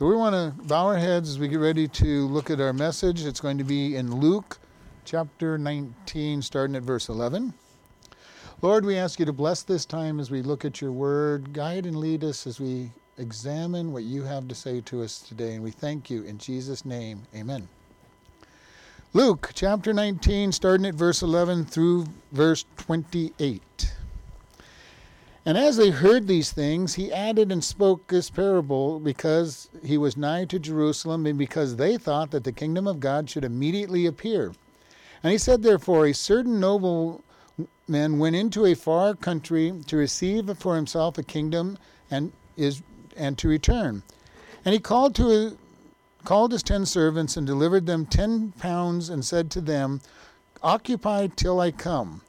So we want to bow our heads as we get ready to look at our message. It's going to be in Luke chapter 19, starting at verse 11. Lord, we ask you to bless this time as we look at your word, guide and lead us as we examine what you have to say to us today. And we thank you in Jesus' name. Amen. Luke chapter 19, starting at verse 11 through verse 28. And as they heard these things, he added and spoke this parable because he was nigh to Jerusalem and because they thought that the kingdom of God should immediately appear. And he said, Therefore, a certain nobleman went into a far country to receive for himself a kingdom and is and to return. And he called to called his ten servants and delivered them ten pounds and said to them, Occupy till I come.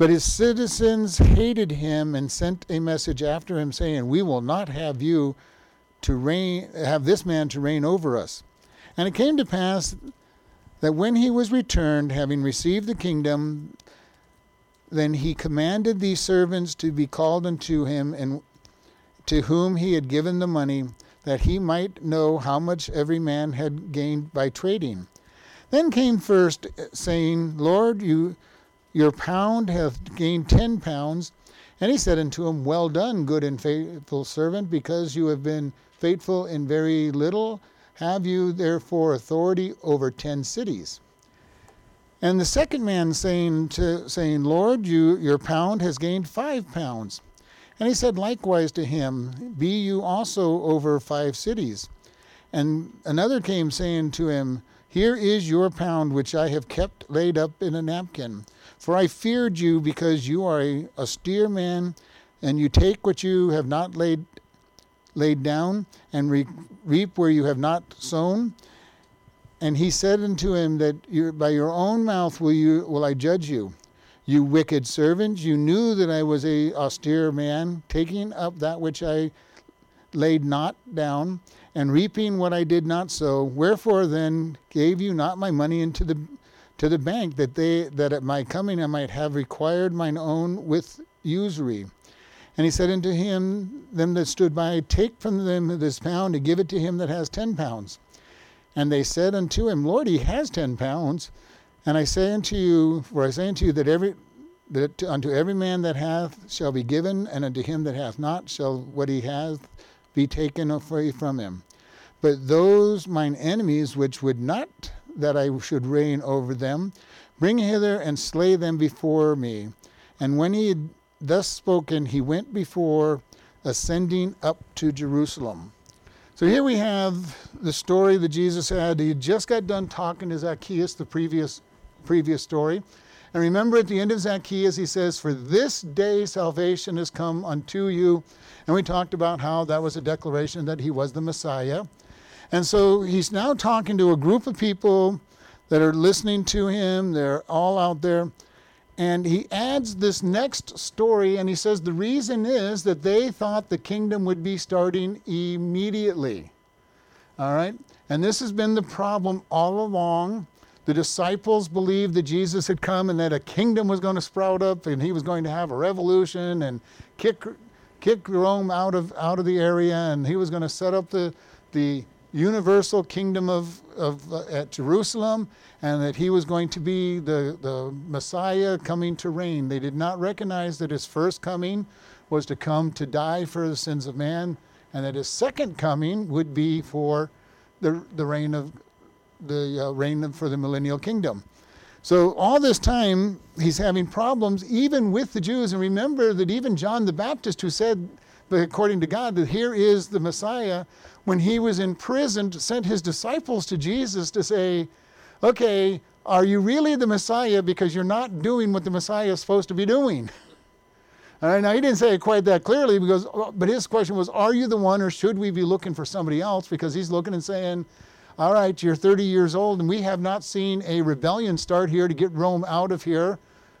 But his citizens hated him and sent a message after him, saying, We will not have you to reign, have this man to reign over us. And it came to pass that when he was returned, having received the kingdom, then he commanded these servants to be called unto him, and to whom he had given the money, that he might know how much every man had gained by trading. Then came first, saying, Lord, you your pound hath gained ten pounds. And he said unto him, Well done, good and faithful servant, because you have been faithful in very little, have you therefore authority over ten cities. And the second man saying to saying, Lord, you your pound has gained five pounds. And he said likewise to him, Be you also over five cities. And another came saying to him, Here is your pound which I have kept laid up in a napkin. For I feared you because you are a austere man, and you take what you have not laid laid down, and re- reap where you have not sown. And he said unto him that by your own mouth will you will I judge you. You wicked servants, you knew that I was a austere man, taking up that which I laid not down, and reaping what I did not sow. Wherefore then gave you not my money into the to the bank that they that at my coming I might have required mine own with usury. And he said unto him, them that stood by, take from them this pound and give it to him that has ten pounds. And they said unto him, Lord, he has ten pounds. And I say unto you, for I say unto you that every that unto every man that hath shall be given, and unto him that hath not shall what he hath be taken away from him. But those mine enemies which would not that I should reign over them. Bring hither and slay them before me. And when he had thus spoken, he went before, ascending up to Jerusalem. So here we have the story that Jesus had. He had just got done talking to Zacchaeus, the previous previous story. And remember at the end of Zacchaeus, he says, For this day salvation has come unto you. And we talked about how that was a declaration that he was the Messiah. And so he's now talking to a group of people that are listening to him. They're all out there. And he adds this next story, and he says the reason is that they thought the kingdom would be starting immediately. All right? And this has been the problem all along. The disciples believed that Jesus had come and that a kingdom was going to sprout up and he was going to have a revolution and kick, kick Rome out of, out of the area and he was going to set up the, the universal kingdom of, of uh, at Jerusalem and that he was going to be the, the Messiah coming to reign. They did not recognize that his first coming was to come to die for the sins of man and that his second coming would be for the, the reign of the uh, reign for the millennial kingdom. So all this time he's having problems even with the Jews and remember that even John the Baptist who said according to God that here is the Messiah when he was in prison, sent his disciples to Jesus to say, okay, are you really the Messiah because you're not doing what the Messiah is supposed to be doing? All right, now he didn't say it quite that clearly because, but his question was, are you the one or should we be looking for somebody else? Because he's looking and saying, all right, you're 30 years old and we have not seen a rebellion start here to get Rome out of here.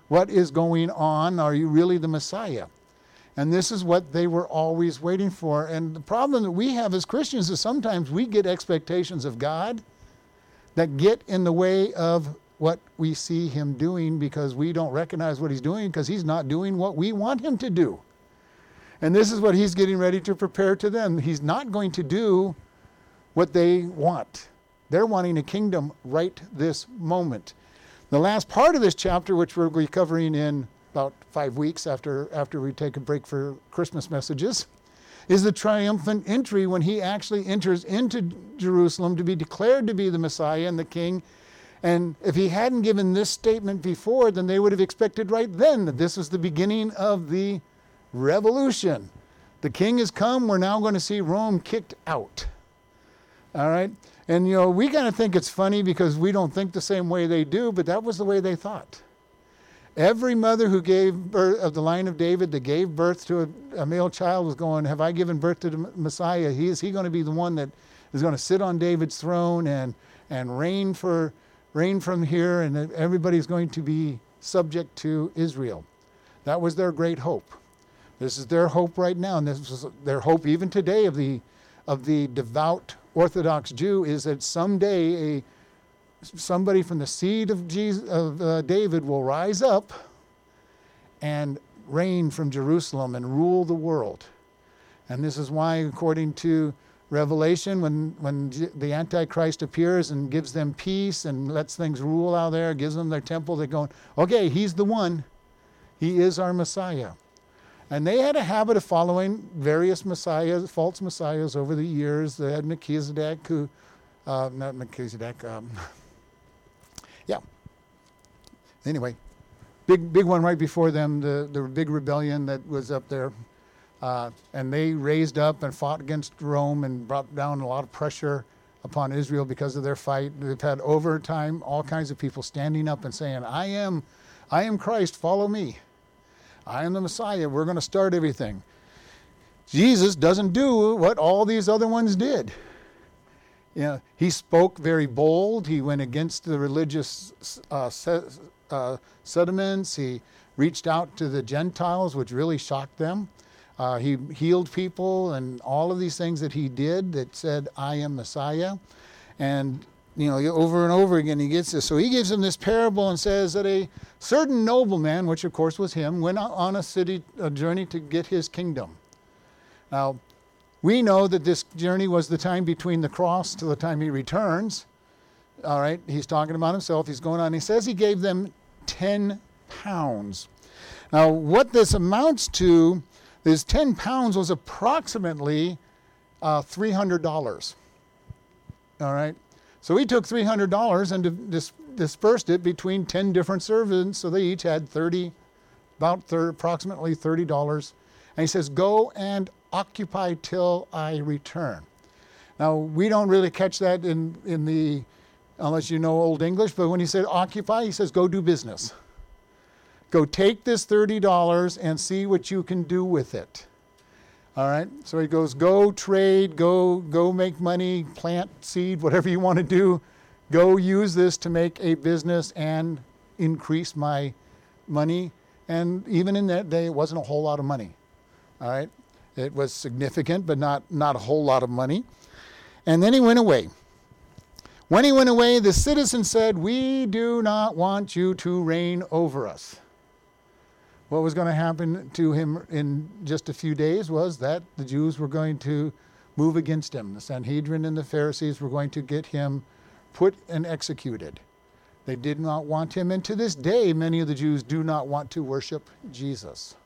What is going on? Are you really the Messiah? And this is what they were always waiting for. And the problem that we have as Christians is sometimes we get expectations of God that get in the way of what we see Him doing because we don't recognize what He's doing because He's not doing what we want Him to do. And this is what He's getting ready to prepare to them. He's not going to do what they want. They're wanting a kingdom right this moment. The last part of this chapter, which we'll be covering in about five weeks after, after we take a break for Christmas messages, is the triumphant entry when he actually enters into Jerusalem to be declared to be the Messiah and the King. And if he hadn't given this statement before, then they would have expected right then that this was the beginning of the revolution. The king has come, we're now going to see Rome kicked out. All right? And you know, we kind of think it's funny because we don't think the same way they do, but that was the way they thought. Every mother who gave birth of the line of David that gave birth to a, a male child was going, Have I given birth to the Messiah? He, is he going to be the one that is going to sit on David's throne and, and reign, for, reign from here, and everybody's going to be subject to Israel? That was their great hope. This is their hope right now, and this is their hope even today of the, of the devout Orthodox Jew is that someday a somebody from the seed of, Jesus, of uh, David will rise up and reign from Jerusalem and rule the world. And this is why, according to Revelation, when, when the Antichrist appears and gives them peace and lets things rule out there, gives them their temple, they're going, okay, he's the one. He is our Messiah. And they had a habit of following various messiahs, false messiahs over the years. They had Melchizedek, who, uh, not Melchizedek, um, yeah. Anyway, big big one right before them, the, the big rebellion that was up there. Uh, and they raised up and fought against Rome and brought down a lot of pressure upon Israel because of their fight. They've had over time all kinds of people standing up and saying, I am, I am Christ, follow me. I am the Messiah. We're going to start everything. Jesus doesn't do what all these other ones did. You know, he spoke very bold. He went against the religious uh, uh, sentiments. He reached out to the Gentiles, which really shocked them. Uh, he healed people and all of these things that he did that said, I am Messiah. And you know, over and over again he gets this. So he gives him this parable and says that a certain nobleman, which of course was him, went on a city a journey to get his kingdom. Now, we know that this journey was the time between the cross to the time he returns. All right, he's talking about himself. He's going on. He says he gave them 10 pounds. Now, what this amounts to is 10 pounds was approximately uh, $300. All right. So he took $300 and dis- dispersed it between 10 different servants, so they each had 30, about thir- approximately $30. And he says, Go and occupy till I return. Now, we don't really catch that in, in the, unless you know Old English, but when he said occupy, he says, Go do business. Go take this $30 and see what you can do with it. All right. So he goes, go trade, go go make money, plant seed, whatever you want to do. Go use this to make a business and increase my money. And even in that day, it wasn't a whole lot of money. All right. It was significant, but not not a whole lot of money. And then he went away. When he went away, the citizens said, We do not want you to reign over us what was going to happen to him in just a few days was that the Jews were going to move against him. The Sanhedrin and the Pharisees were going to get him put and executed. They did not want him, and to this day, many of the Jews do not want to worship Jesus.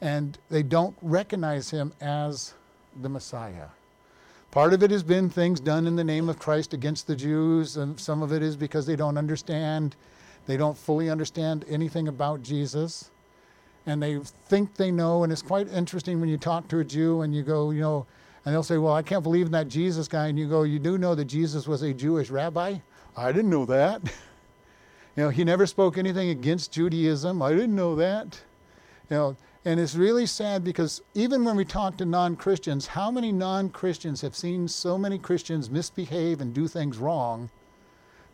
And they don't recognize him as the Messiah. Part of it has been things done in the name of Christ against the Jews, and some of it is because they don't understand, they don't fully understand anything about Jesus and they think they know. And it's quite interesting when you talk to a Jew and you go, you know, and they'll say, Well, I can't believe in that Jesus guy. And you go, You do know that Jesus was a Jewish rabbi? I didn't know that. you know, he never spoke anything against Judaism. I didn't know that. You know, and it's really sad because even when we talk to non Christians, how many non Christians have seen so many Christians misbehave and do things wrong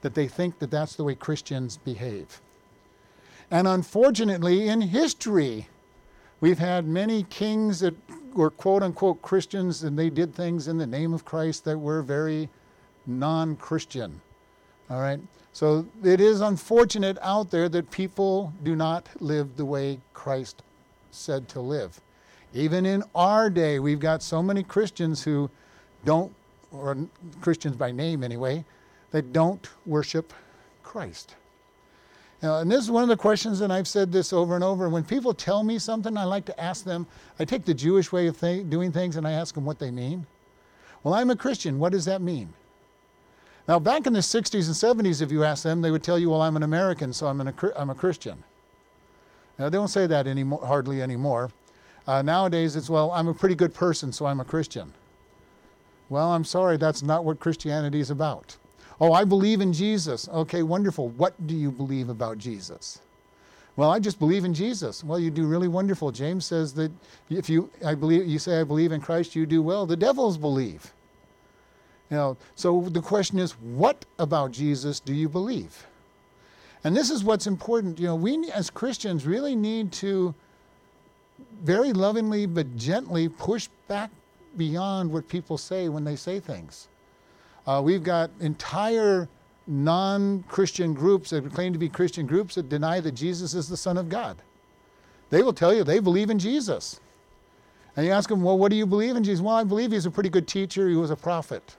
that they think that that's the way Christians behave? And unfortunately, in history, we've had many kings that were quote unquote Christians and they did things in the name of Christ that were very non Christian. All right? So it is unfortunate out there that people do not live the way Christ said to live. Even in our day, we've got so many Christians who don't or Christians by name anyway, that don't worship Christ. Now, and this is one of the questions, and I've said this over and over. When people tell me something, I like to ask them. I take the Jewish way of th- doing things and I ask them what they mean. Well, I'm a Christian. What does that mean? Now, back in the 60s and 70s, if you ask them, they would tell you, well, I'm an American, so I'm, an, I'm a Christian. Now, they don't say that anymore, hardly anymore. Uh, nowadays, it's, well, I'm a pretty good person, so I'm a Christian. Well, I'm sorry, that's not what Christianity is about. Oh, I believe in Jesus. Okay, wonderful. What do you believe about Jesus? Well, I just believe in Jesus. Well, you do really wonderful. James says that if you I believe you say I believe in Christ, you do well. The devils believe. Know, so the question is, what about Jesus do you believe? And this is what's important. You know, we as Christians really need to very lovingly but gently push back beyond what people say when they say things. Uh, we've got entire non Christian groups that claim to be Christian groups that deny that Jesus is the Son of God. They will tell you they believe in Jesus. And you ask them, well, what do you believe in Jesus? Well, I believe he's a pretty good teacher, he was a prophet.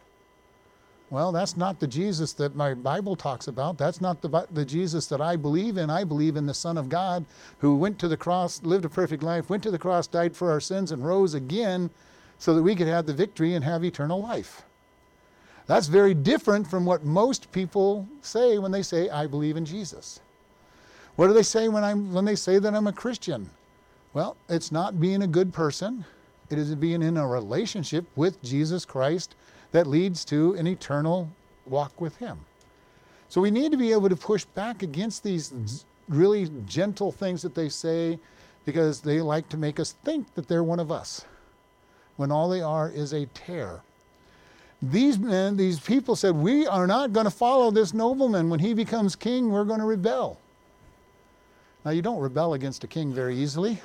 Well, that's not the Jesus that my Bible talks about. That's not the, the Jesus that I believe in. I believe in the Son of God who went to the cross, lived a perfect life, went to the cross, died for our sins, and rose again so that we could have the victory and have eternal life. That's very different from what most people say when they say, I believe in Jesus. What do they say when, I'm, when they say that I'm a Christian? Well, it's not being a good person, it is being in a relationship with Jesus Christ that leads to an eternal walk with Him. So we need to be able to push back against these mm-hmm. really gentle things that they say because they like to make us think that they're one of us when all they are is a tare. These men, these people said, We are not going to follow this nobleman. When he becomes king, we're going to rebel. Now, you don't rebel against a king very easily,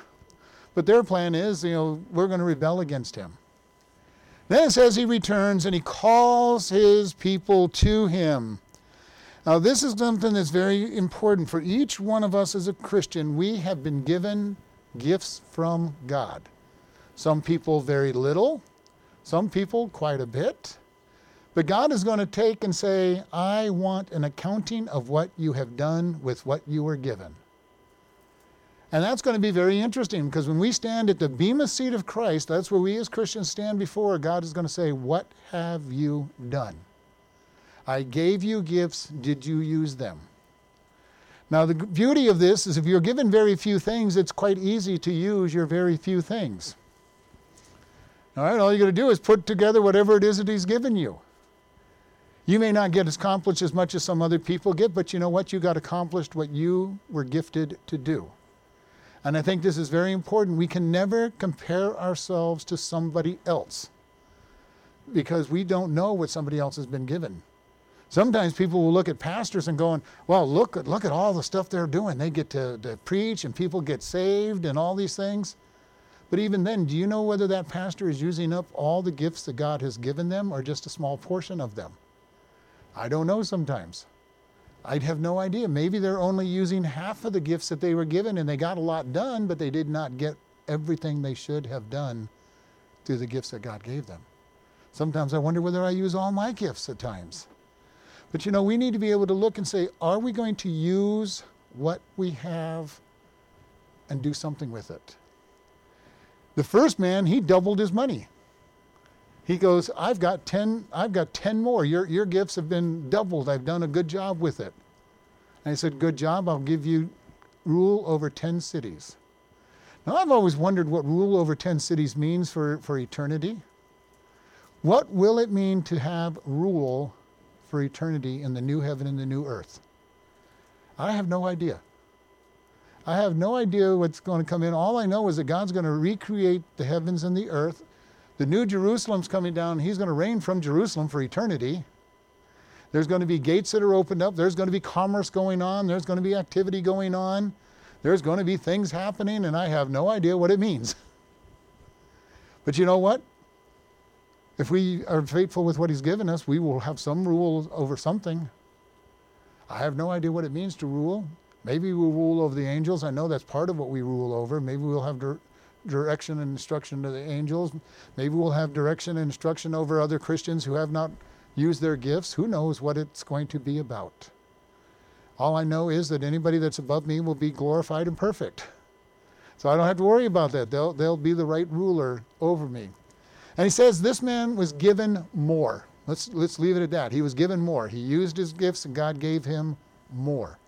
but their plan is, you know, we're going to rebel against him. Then it says he returns and he calls his people to him. Now, this is something that's very important. For each one of us as a Christian, we have been given gifts from God. Some people very little, some people quite a bit. But God is going to take and say, I want an accounting of what you have done with what you were given. And that's going to be very interesting because when we stand at the Bema seat of Christ, that's where we as Christians stand before. God is going to say, What have you done? I gave you gifts. Did you use them? Now, the beauty of this is if you're given very few things, it's quite easy to use your very few things. All right, all you got to do is put together whatever it is that He's given you. You may not get accomplished as much as some other people get, but you know what? You got accomplished what you were gifted to do. And I think this is very important. We can never compare ourselves to somebody else because we don't know what somebody else has been given. Sometimes people will look at pastors and going, well, look, look at all the stuff they're doing. They get to, to preach and people get saved and all these things. But even then, do you know whether that pastor is using up all the gifts that God has given them or just a small portion of them? I don't know sometimes. I'd have no idea. Maybe they're only using half of the gifts that they were given and they got a lot done, but they did not get everything they should have done through the gifts that God gave them. Sometimes I wonder whether I use all my gifts at times. But you know, we need to be able to look and say, are we going to use what we have and do something with it? The first man, he doubled his money. He goes, I've got 10, I've got 10 more. Your, your gifts have been doubled. I've done a good job with it. And I said, Good job. I'll give you rule over 10 cities. Now, I've always wondered what rule over 10 cities means for, for eternity. What will it mean to have rule for eternity in the new heaven and the new earth? I have no idea. I have no idea what's going to come in. All I know is that God's going to recreate the heavens and the earth the new Jerusalem's coming down. He's going to reign from Jerusalem for eternity. There's going to be gates that are opened up. There's going to be commerce going on. There's going to be activity going on. There's going to be things happening, and I have no idea what it means. But you know what? If we are faithful with what He's given us, we will have some rule over something. I have no idea what it means to rule. Maybe we'll rule over the angels. I know that's part of what we rule over. Maybe we'll have direction and instruction to the angels. Maybe we'll have direction and instruction over other Christians who have not used their gifts. Who knows what it's going to be about? All I know is that anybody that's above me will be glorified and perfect. So I don't have to worry about that. They'll, they'll be the right ruler over me. And he says this man was given more. Let's, let's leave it at that. He was given more. He used his gifts and God gave him more.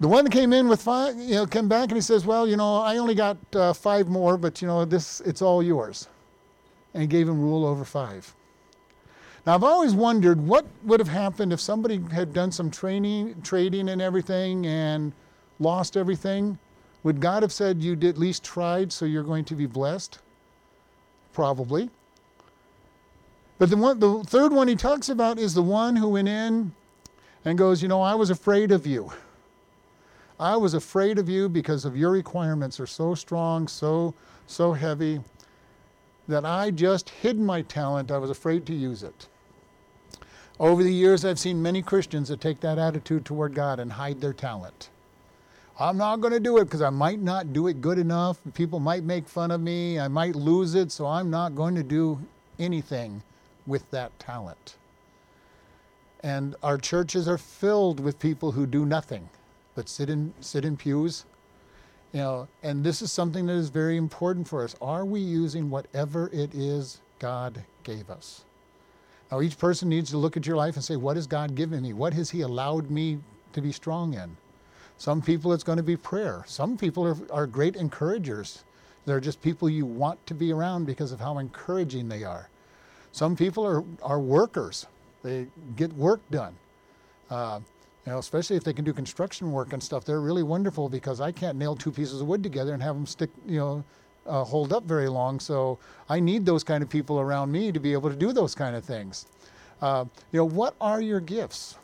The one that came in with five, you know, came back and he says, well, you know, I only got uh, five more, but you know, this, it's all yours. And he gave him rule over five. Now, I've always wondered what would have happened if somebody had done some training, trading and everything and lost everything. Would God have said you at least tried, so you're going to be blessed? Probably. But the, one, the third one he talks about is the one who went in and goes, You know, I was afraid of you. I was afraid of you because of your requirements are so strong, so, so heavy that I just hid my talent. I was afraid to use it. Over the years, I've seen many Christians that take that attitude toward God and hide their talent. I'm not going to do it because I might not do it good enough. People might make fun of me. I might lose it, so I'm not going to do anything with that talent. And our churches are filled with people who do nothing but sit in sit in pews you know, and this is something that is very important for us. Are we using whatever it is God gave us? Now, each person needs to look at your life and say, What has God given me? What has He allowed me to be strong in? Some people, it's going to be prayer. Some people are, are great encouragers. They're just people you want to be around because of how encouraging they are. Some people are, are workers, they get work done. Uh, you know, especially if they can do construction work and stuff, they're really wonderful because I can't nail two pieces of wood together and have them stick, you know, uh, hold up very long. So I need those kind of people around me to be able to do those kind of things. Uh, you know, what are your gifts?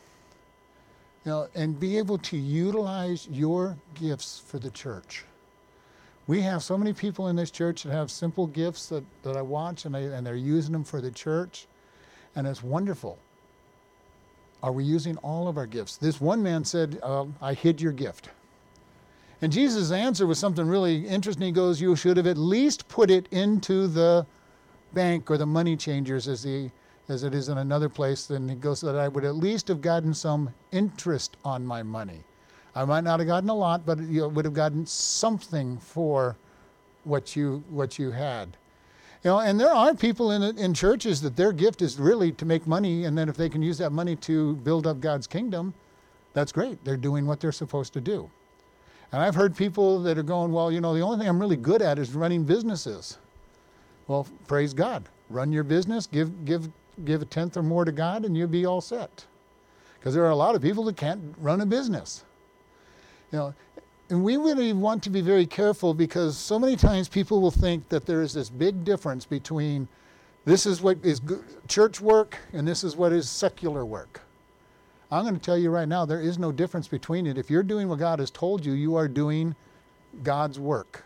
You know, and be able to utilize your gifts for the church. We have so many people in this church that have simple gifts that, that I watch and, I, and they're using them for the church. And it's wonderful. Are we using all of our gifts? This one man said, uh, I hid your gift. And Jesus' answer was something really interesting. He goes, You should have at least put it into the bank or the money changers, as, as it is in another place. Then he goes, That I would at least have gotten some interest on my money. I might not have gotten a lot, but you would have gotten something for what you, what you had. You know, and there are people in in churches that their gift is really to make money, and then if they can use that money to build up God's kingdom, that's great. They're doing what they're supposed to do. And I've heard people that are going, well, you know, the only thing I'm really good at is running businesses. Well, praise God. Run your business, give give give a tenth or more to God, and you'll be all set. Because there are a lot of people that can't run a business. You know, and we really want to be very careful because so many times people will think that there is this big difference between this is what is church work and this is what is secular work. I'm going to tell you right now, there is no difference between it. If you're doing what God has told you, you are doing God's work.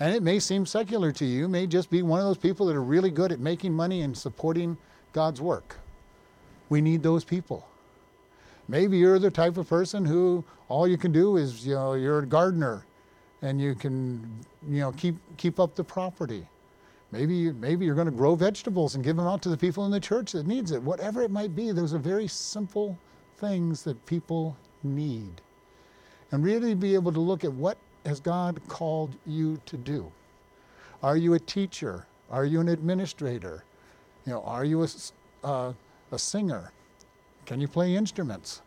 And it may seem secular to you, you may just be one of those people that are really good at making money and supporting God's work. We need those people. Maybe you're the type of person who all you can do is, you know, you're a gardener and you can, you know, keep, keep up the property. Maybe, maybe you're going to grow vegetables and give them out to the people in the church that needs it. Whatever it might be, those are very simple things that people need. And really be able to look at what has God called you to do. Are you a teacher? Are you an administrator? You know, are you a, uh, a singer? Can you play instruments?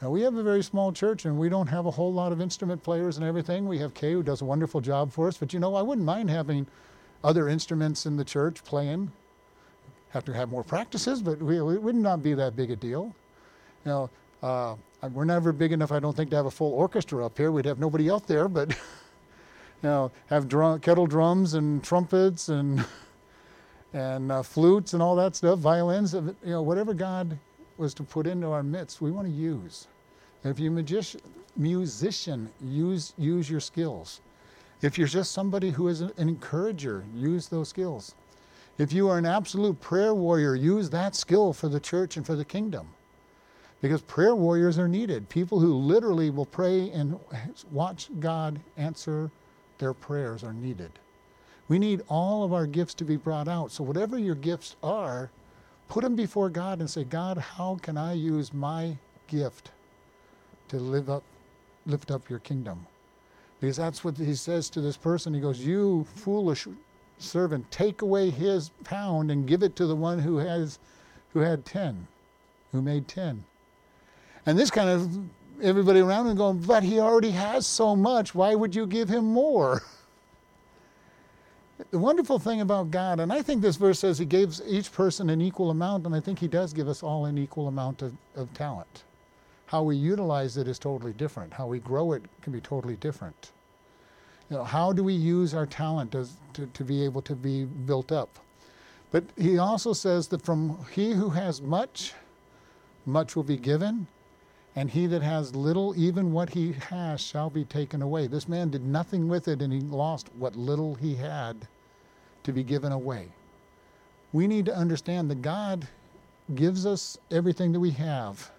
Now, we have a very small church and we don't have a whole lot of instrument players and everything. We have Kay who does a wonderful job for us, but you know, I wouldn't mind having other instruments in the church playing. Have to have more practices, but we, it would not be that big a deal. You know, uh, we're never big enough, I don't think, to have a full orchestra up here. We'd have nobody out there, but you know, have drum, kettle drums and trumpets and and uh, flutes and all that stuff, violins, you know, whatever God was to put into our midst, we want to use. If you're a magician, musician, use, use your skills. If you're just somebody who is an encourager, use those skills. If you are an absolute prayer warrior, use that skill for the church and for the kingdom. Because prayer warriors are needed. People who literally will pray and watch God answer their prayers are needed. We need all of our gifts to be brought out. So, whatever your gifts are, put them before God and say, God, how can I use my gift to live up, lift up your kingdom? Because that's what he says to this person. He goes, You foolish servant, take away his pound and give it to the one who has who had ten, who made ten. And this kind of everybody around him going, But he already has so much, why would you give him more? the wonderful thing about God, and I think this verse says he gives each person an equal amount, and I think he does give us all an equal amount of, of talent. How we utilize it is totally different. How we grow it can be totally different. You know, how do we use our talent to, to, to be able to be built up? But he also says that from he who has much, much will be given, and he that has little, even what he has, shall be taken away. This man did nothing with it, and he lost what little he had to be given away. We need to understand that God gives us everything that we have.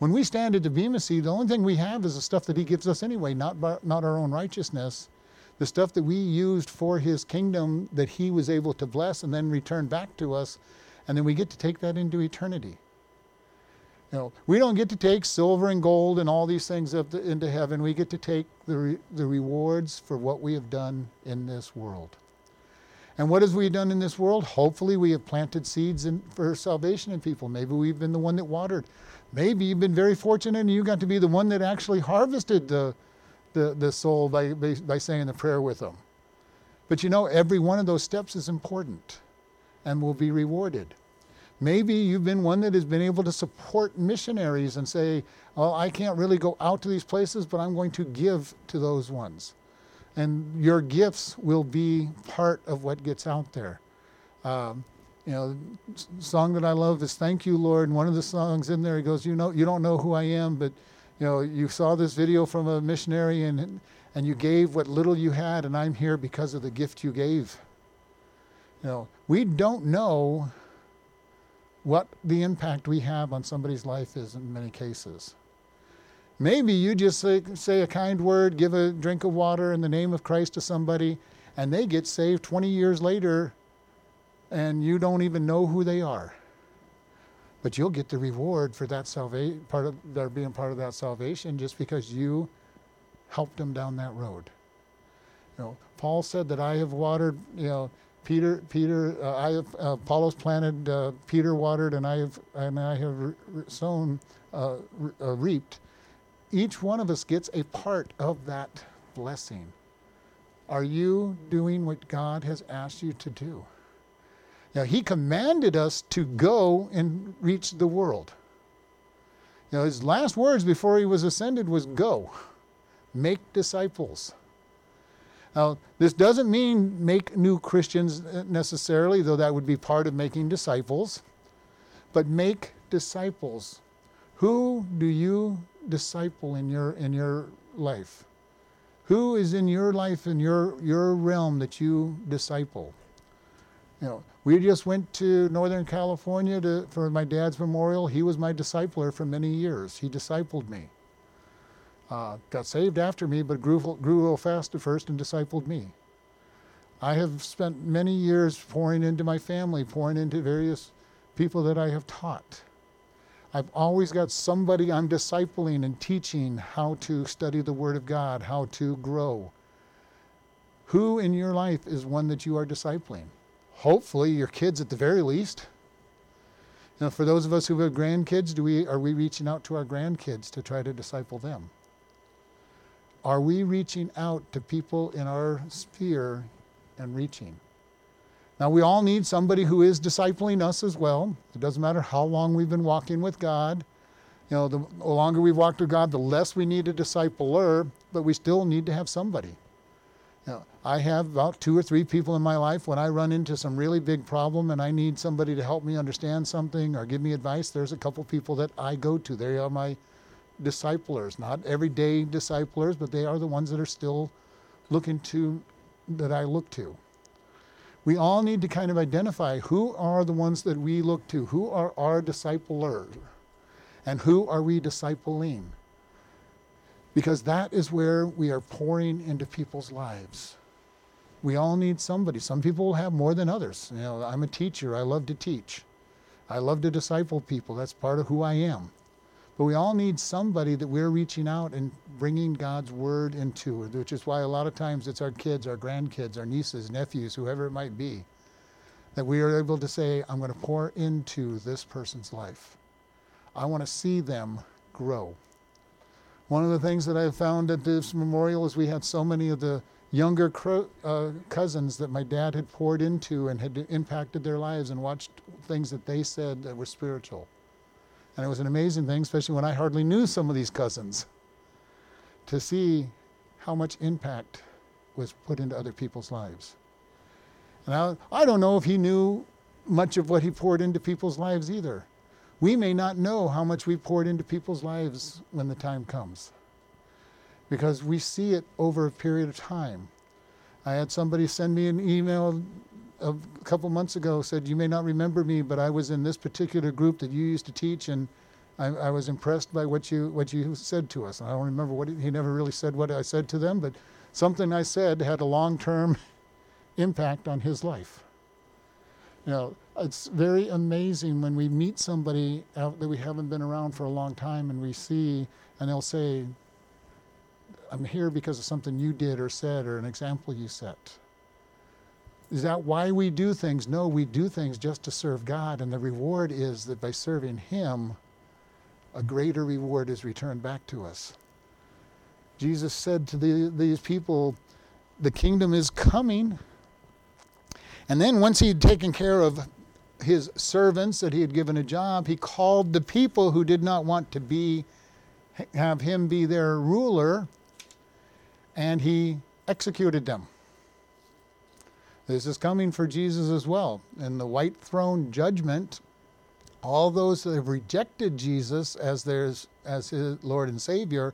When we stand at the Bema seat, the only thing we have is the stuff that He gives us anyway, not, by, not our own righteousness. The stuff that we used for His kingdom that He was able to bless and then return back to us, and then we get to take that into eternity. You know, we don't get to take silver and gold and all these things up to, into heaven. We get to take the, re, the rewards for what we have done in this world. And what have we done in this world? Hopefully, we have planted seeds in, for salvation in people. Maybe we've been the one that watered. Maybe you've been very fortunate and you got to be the one that actually harvested the, the, the soul by, by, by saying the prayer with them. But you know, every one of those steps is important and will be rewarded. Maybe you've been one that has been able to support missionaries and say, Oh, I can't really go out to these places, but I'm going to give to those ones and your gifts will be part of what gets out there. Um, you know, song that I love is "Thank You, Lord." And one of the songs in there, he goes, "You know, you don't know who I am, but you know, you saw this video from a missionary, and and you gave what little you had, and I'm here because of the gift you gave." You know, we don't know what the impact we have on somebody's life is in many cases. Maybe you just say, say, a kind word, give a drink of water in the name of Christ to somebody, and they get saved 20 years later, and you don't even know who they are. But you'll get the reward for that salvation, part of their being part of that salvation, just because you helped them down that road. You know, Paul said that I have watered. You know, Peter, Peter, uh, I have uh, Apollos planted, uh, Peter watered, and I have and I have re- sown, uh, re- uh, reaped each one of us gets a part of that blessing. Are you doing what God has asked you to do? Now, He commanded us to go and reach the world. You know, His last words before He was ascended was go, make disciples. Now, this doesn't mean make new Christians uh, necessarily, though that would be part of making disciples, but make disciples. Who do you disciple in your in your life? Who is in your life in your your realm that you disciple? You know, we just went to Northern California to, for my dad's memorial. He was my discipler for many years. He discipled me. Uh, got saved after me, but grew grew real fast at first and discipled me. I have spent many years pouring into my family, pouring into various people that I have taught. I've always got somebody I'm discipling and teaching how to study the Word of God, how to grow. Who in your life is one that you are discipling? Hopefully, your kids at the very least. Now, for those of us who have grandkids, do we, are we reaching out to our grandkids to try to disciple them? Are we reaching out to people in our sphere and reaching? Now, we all need somebody who is discipling us as well. It doesn't matter how long we've been walking with God. You know, the longer we've walked with God, the less we need a discipler, but we still need to have somebody. You know, I have about two or three people in my life when I run into some really big problem and I need somebody to help me understand something or give me advice. There's a couple people that I go to. They are my disciplers, not everyday disciplers, but they are the ones that are still looking to that I look to we all need to kind of identify who are the ones that we look to, who are our disciplers, and who are we discipling. Because that is where we are pouring into people's lives. We all need somebody. Some people will have more than others. You know, I'm a teacher. I love to teach. I love to disciple people. That's part of who I am. But we all need somebody that we're reaching out and bringing God's word into, which is why a lot of times it's our kids, our grandkids, our nieces, nephews, whoever it might be, that we are able to say, I'm going to pour into this person's life. I want to see them grow. One of the things that I've found at this memorial is we had so many of the younger cro- uh, cousins that my dad had poured into and had impacted their lives and watched things that they said that were spiritual. And it was an amazing thing, especially when I hardly knew some of these cousins, to see how much impact was put into other people's lives. And I, I don't know if he knew much of what he poured into people's lives either. We may not know how much we poured into people's lives when the time comes because we see it over a period of time. I had somebody send me an email a couple months ago said, You may not remember me, but I was in this particular group that you used to teach, and I, I was impressed by what you, what you said to us. And I don't remember what he, never really said what I said to them, but something I said had a long term impact on his life. You know, it's very amazing when we meet somebody that we haven't been around for a long time and we see, and they'll say, I'm here because of something you did or said or an example you set. Is that why we do things? No, we do things just to serve God, and the reward is that by serving Him, a greater reward is returned back to us. Jesus said to the, these people, The kingdom is coming. And then, once he had taken care of his servants that he had given a job, he called the people who did not want to be have him be their ruler, and he executed them. This is coming for Jesus as well. In the white throne judgment, all those that have rejected Jesus as their as his Lord and Savior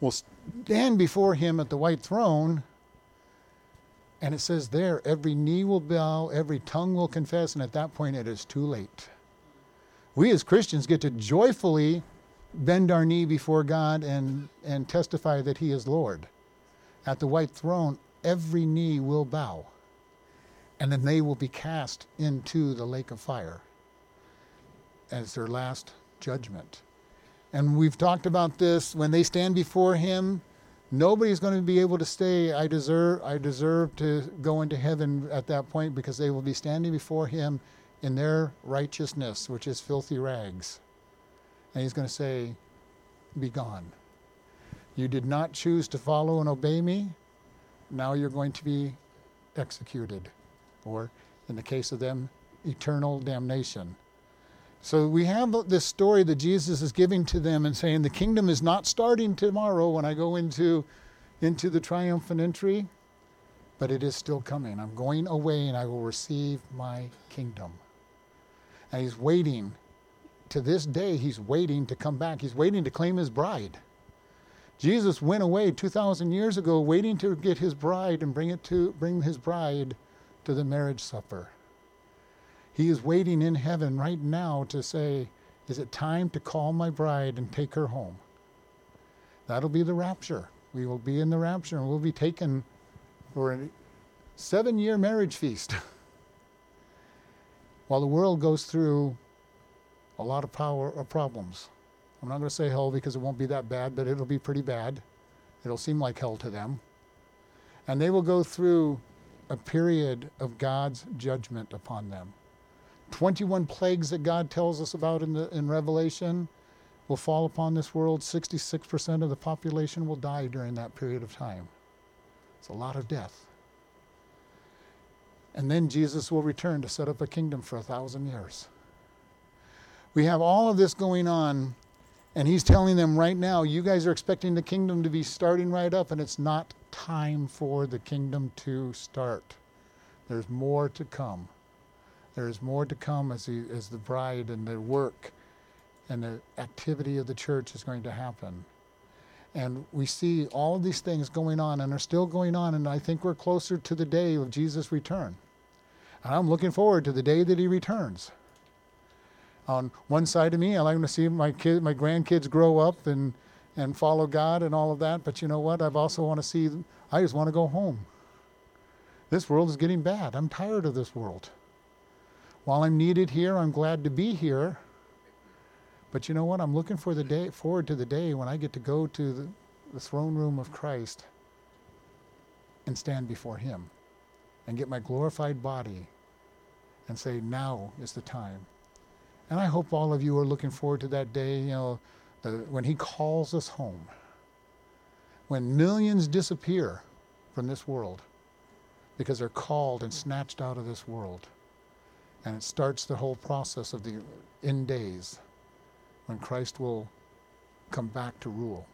will stand before him at the white throne. And it says there, every knee will bow, every tongue will confess, and at that point it is too late. We as Christians get to joyfully bend our knee before God and, and testify that He is Lord. At the white throne, every knee will bow and then they will be cast into the lake of fire as their last judgment. And we've talked about this when they stand before him, nobody's going to be able to say I deserve I deserve to go into heaven at that point because they will be standing before him in their righteousness, which is filthy rags. And he's going to say, Be gone. You did not choose to follow and obey me. Now you're going to be executed or in the case of them, eternal damnation. So we have this story that Jesus is giving to them and saying the kingdom is not starting tomorrow when I go into into the triumphant entry, but it is still coming. I'm going away and I will receive my kingdom. And he's waiting to this day he's waiting to come back. He's waiting to claim his bride. Jesus went away 2000 years ago waiting to get his bride and bring it to bring his bride to the marriage supper. He is waiting in heaven right now to say, Is it time to call my bride and take her home? That'll be the rapture. We will be in the rapture and we'll be taken for a seven year marriage feast. While the world goes through a lot of power of problems. I'm not going to say hell because it won't be that bad, but it'll be pretty bad. It'll seem like hell to them. And they will go through a period of God's judgment upon them. 21 plagues that God tells us about in, the, in Revelation will fall upon this world. 66% of the population will die during that period of time. It's a lot of death. And then Jesus will return to set up a kingdom for a thousand years. We have all of this going on, and he's telling them right now, you guys are expecting the kingdom to be starting right up, and it's not time for the kingdom to start. There's more to come. There's more to come as, he, as the bride and the work and the activity of the church is going to happen. And we see all of these things going on and are still going on, and I think we're closer to the day of Jesus' return. And I'm looking forward to the day that he returns. On one side of me, I like to see my kid, my grandkids grow up and and follow God and all of that. But you know what? I've also want to see, I just want to go home. This world is getting bad. I'm tired of this world. While I'm needed here, I'm glad to be here. But you know what? I'm looking for the day forward to the day when I get to go to the, the throne room of Christ and stand before him and get my glorified body and say, now is the time. And I hope all of you are looking forward to that day, you know, Uh, when he calls us home. When millions disappear from this world because they're called and snatched out of this world. And it starts the whole process of the end days when Christ will come back to rule.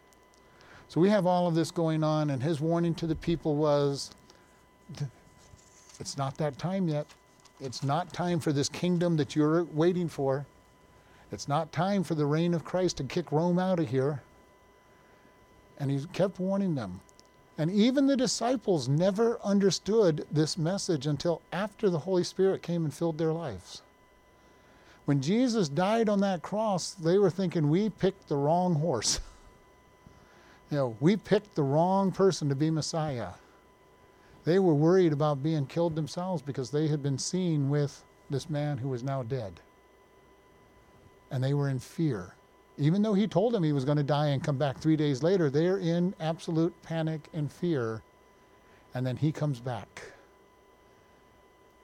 So we have all of this going on, and his warning to the people was it's not that time yet. It's not time for this kingdom that you're waiting for. It's not time for the reign of Christ to kick Rome out of here. And he kept warning them. And even the disciples never understood this message until after the Holy Spirit came and filled their lives. When Jesus died on that cross, they were thinking, we picked the wrong horse. you know, we picked the wrong person to be Messiah. They were worried about being killed themselves because they had been seen with this man who was now dead. And they were in fear even though he told them he was going to die and come back three days later, they're in absolute panic and fear. And then he comes back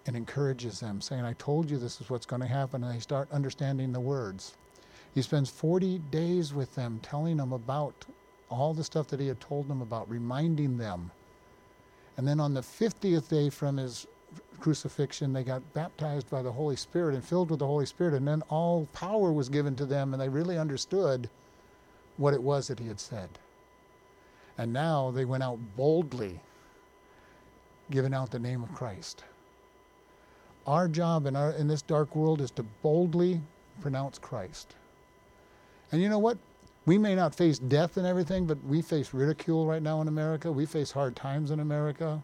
and encourages them, saying, I told you this is what's going to happen. And they start understanding the words. He spends 40 days with them, telling them about all the stuff that he had told them about, reminding them. And then on the 50th day from his crucifixion, they got baptized by the Holy Spirit and filled with the Holy Spirit, and then all power was given to them, and they really understood what it was that He had said. And now they went out boldly, giving out the name of Christ. Our job in, our, in this dark world is to boldly pronounce Christ. And you know what? We may not face death and everything, but we face ridicule right now in America. We face hard times in America.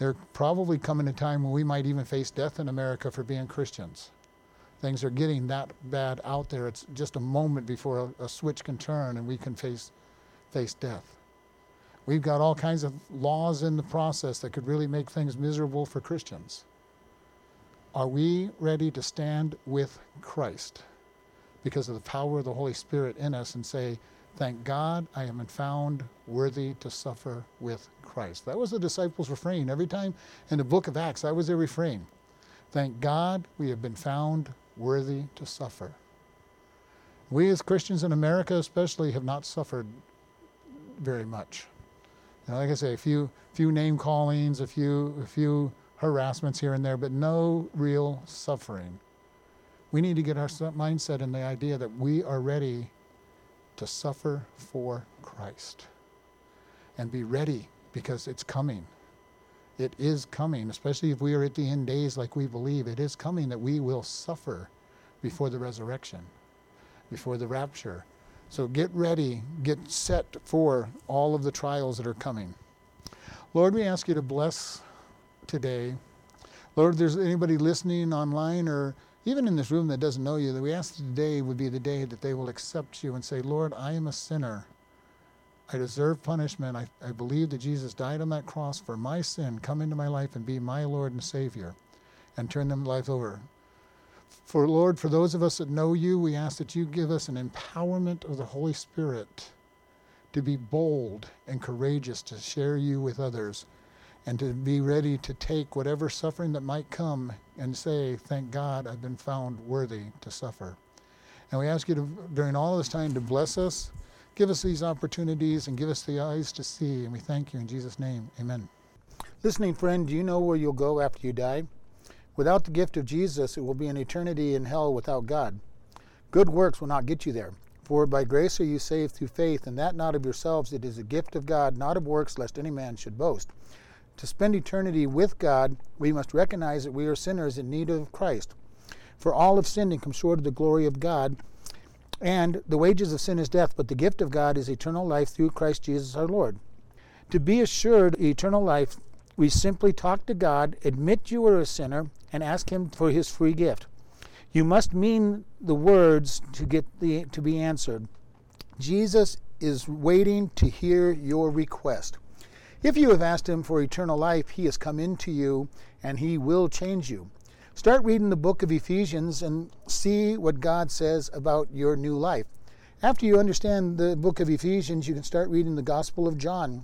There probably coming a time when we might even face death in America for being Christians. Things are getting that bad out there. It's just a moment before a, a switch can turn and we can face face death. We've got all kinds of laws in the process that could really make things miserable for Christians. Are we ready to stand with Christ because of the power of the Holy Spirit in us and say, Thank God I am found worthy to suffer with Christ. That was the disciples' refrain. Every time in the book of Acts, that was their refrain. Thank God we have been found worthy to suffer. We as Christians in America especially have not suffered very much. Like I say, a few few name callings, a few a few harassments here and there, but no real suffering. We need to get our mindset in the idea that we are ready to suffer for Christ and be ready because it's coming. It is coming, especially if we are at the end days like we believe. It is coming that we will suffer before the resurrection, before the rapture. So get ready, get set for all of the trials that are coming. Lord, we ask you to bless today. Lord, if there's anybody listening online or even in this room that doesn't know you, that we ask today would be the day that they will accept you and say, Lord, I am a sinner. I deserve punishment. I, I believe that Jesus died on that cross for my sin. Come into my life and be my Lord and Savior and turn them life over. For Lord, for those of us that know you, we ask that you give us an empowerment of the Holy Spirit to be bold and courageous to share you with others and to be ready to take whatever suffering that might come and say, Thank God I've been found worthy to suffer. And we ask you to, during all this time to bless us, give us these opportunities, and give us the eyes to see. And we thank you in Jesus' name. Amen. Listening friend, do you know where you'll go after you die? Without the gift of Jesus, it will be an eternity in hell without God. Good works will not get you there. For by grace are you saved through faith, and that not of yourselves. It is a gift of God, not of works, lest any man should boast. To spend eternity with God, we must recognize that we are sinners in need of Christ. For all have sinned and come short of the glory of God. And the wages of sin is death, but the gift of God is eternal life through Christ Jesus our Lord. To be assured eternal life, we simply talk to God, admit you are a sinner, and ask Him for His free gift. You must mean the words to get the to be answered. Jesus is waiting to hear your request. If you have asked Him for eternal life, He has come into you and He will change you. Start reading the book of Ephesians and see what God says about your new life. After you understand the book of Ephesians, you can start reading the Gospel of John.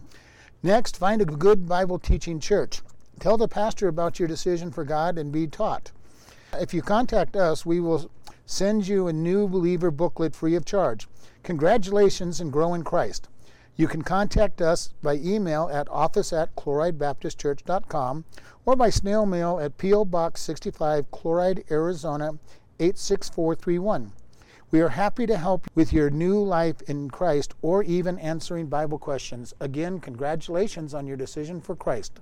Next, find a good Bible teaching church. Tell the pastor about your decision for God and be taught. If you contact us, we will send you a new believer booklet free of charge. Congratulations and grow in Christ. You can contact us by email at office at chloridebaptistchurch.com or by snail mail at P.O. Box 65, Chloride, Arizona 86431. We are happy to help with your new life in Christ or even answering Bible questions. Again, congratulations on your decision for Christ.